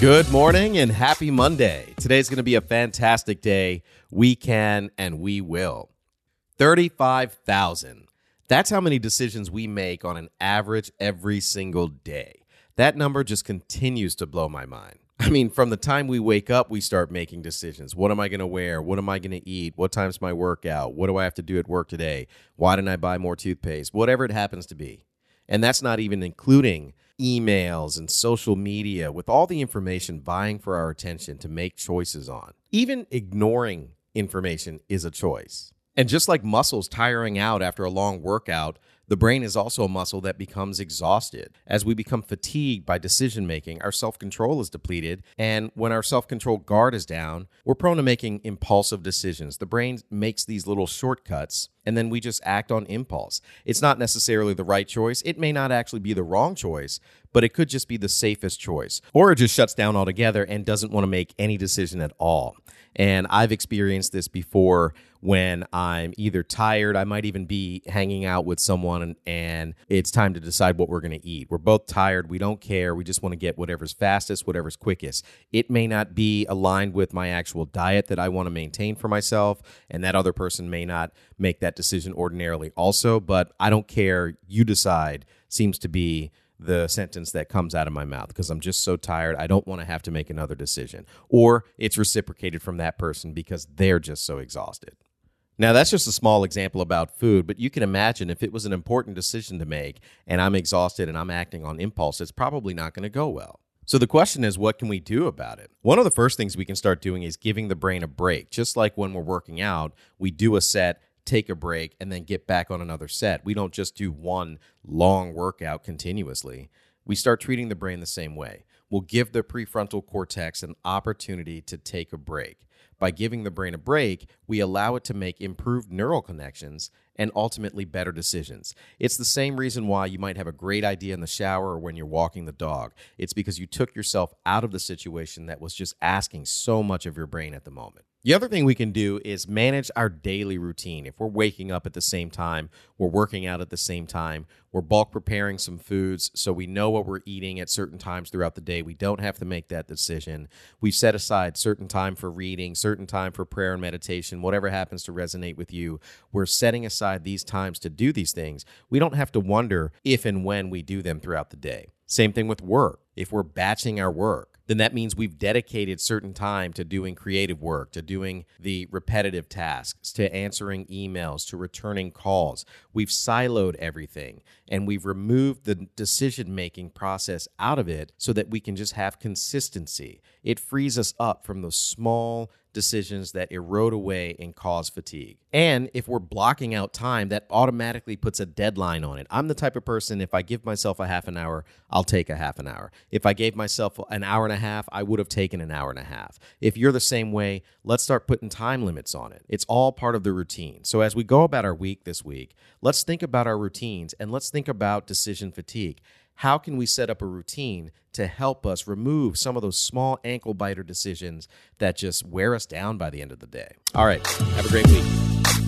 Good morning and happy Monday. Today's going to be a fantastic day. We can and we will. 35,000. That's how many decisions we make on an average every single day. That number just continues to blow my mind. I mean, from the time we wake up, we start making decisions. What am I going to wear? What am I going to eat? What time's my workout? What do I have to do at work today? Why didn't I buy more toothpaste? Whatever it happens to be. And that's not even including emails and social media with all the information vying for our attention to make choices on. Even ignoring information is a choice. And just like muscles tiring out after a long workout, the brain is also a muscle that becomes exhausted. As we become fatigued by decision making, our self control is depleted. And when our self control guard is down, we're prone to making impulsive decisions. The brain makes these little shortcuts and then we just act on impulse. It's not necessarily the right choice. It may not actually be the wrong choice, but it could just be the safest choice. Or it just shuts down altogether and doesn't want to make any decision at all. And I've experienced this before when I'm either tired, I might even be hanging out with someone and, and it's time to decide what we're going to eat. We're both tired. We don't care. We just want to get whatever's fastest, whatever's quickest. It may not be aligned with my actual diet that I want to maintain for myself, and that other person may not make that decision ordinarily also, but I don't care. You decide seems to be the sentence that comes out of my mouth because I'm just so tired. I don't want to have to make another decision. Or it's reciprocated from that person because they're just so exhausted. Now, that's just a small example about food, but you can imagine if it was an important decision to make and I'm exhausted and I'm acting on impulse, it's probably not going to go well. So the question is, what can we do about it? One of the first things we can start doing is giving the brain a break. Just like when we're working out, we do a set, take a break, and then get back on another set. We don't just do one long workout continuously. We start treating the brain the same way. We'll give the prefrontal cortex an opportunity to take a break. By giving the brain a break, we allow it to make improved neural connections and ultimately better decisions. It's the same reason why you might have a great idea in the shower or when you're walking the dog. It's because you took yourself out of the situation that was just asking so much of your brain at the moment. The other thing we can do is manage our daily routine. If we're waking up at the same time, we're working out at the same time, we're bulk preparing some foods so we know what we're eating at certain times throughout the day. We don't have to make that decision. We've set aside certain time for reading, certain time for prayer and meditation, whatever happens to resonate with you. We're setting aside these times to do these things. We don't have to wonder if and when we do them throughout the day. Same thing with work. If we're batching our work, then that means we've dedicated certain time to doing creative work, to doing the repetitive tasks, to answering emails, to returning calls. We've siloed everything and we've removed the decision making process out of it so that we can just have consistency. It frees us up from those small decisions that erode away and cause fatigue. And if we're blocking out time, that automatically puts a deadline on it. I'm the type of person, if I give myself a half an hour, I'll take a half an hour. If I gave myself an hour and a half, I would have taken an hour and a half. If you're the same way, let's start putting time limits on it. It's all part of the routine. So as we go about our week this week, let's think about our routines and let's think about decision fatigue how can we set up a routine to help us remove some of those small ankle biter decisions that just wear us down by the end of the day? All right, have a great week.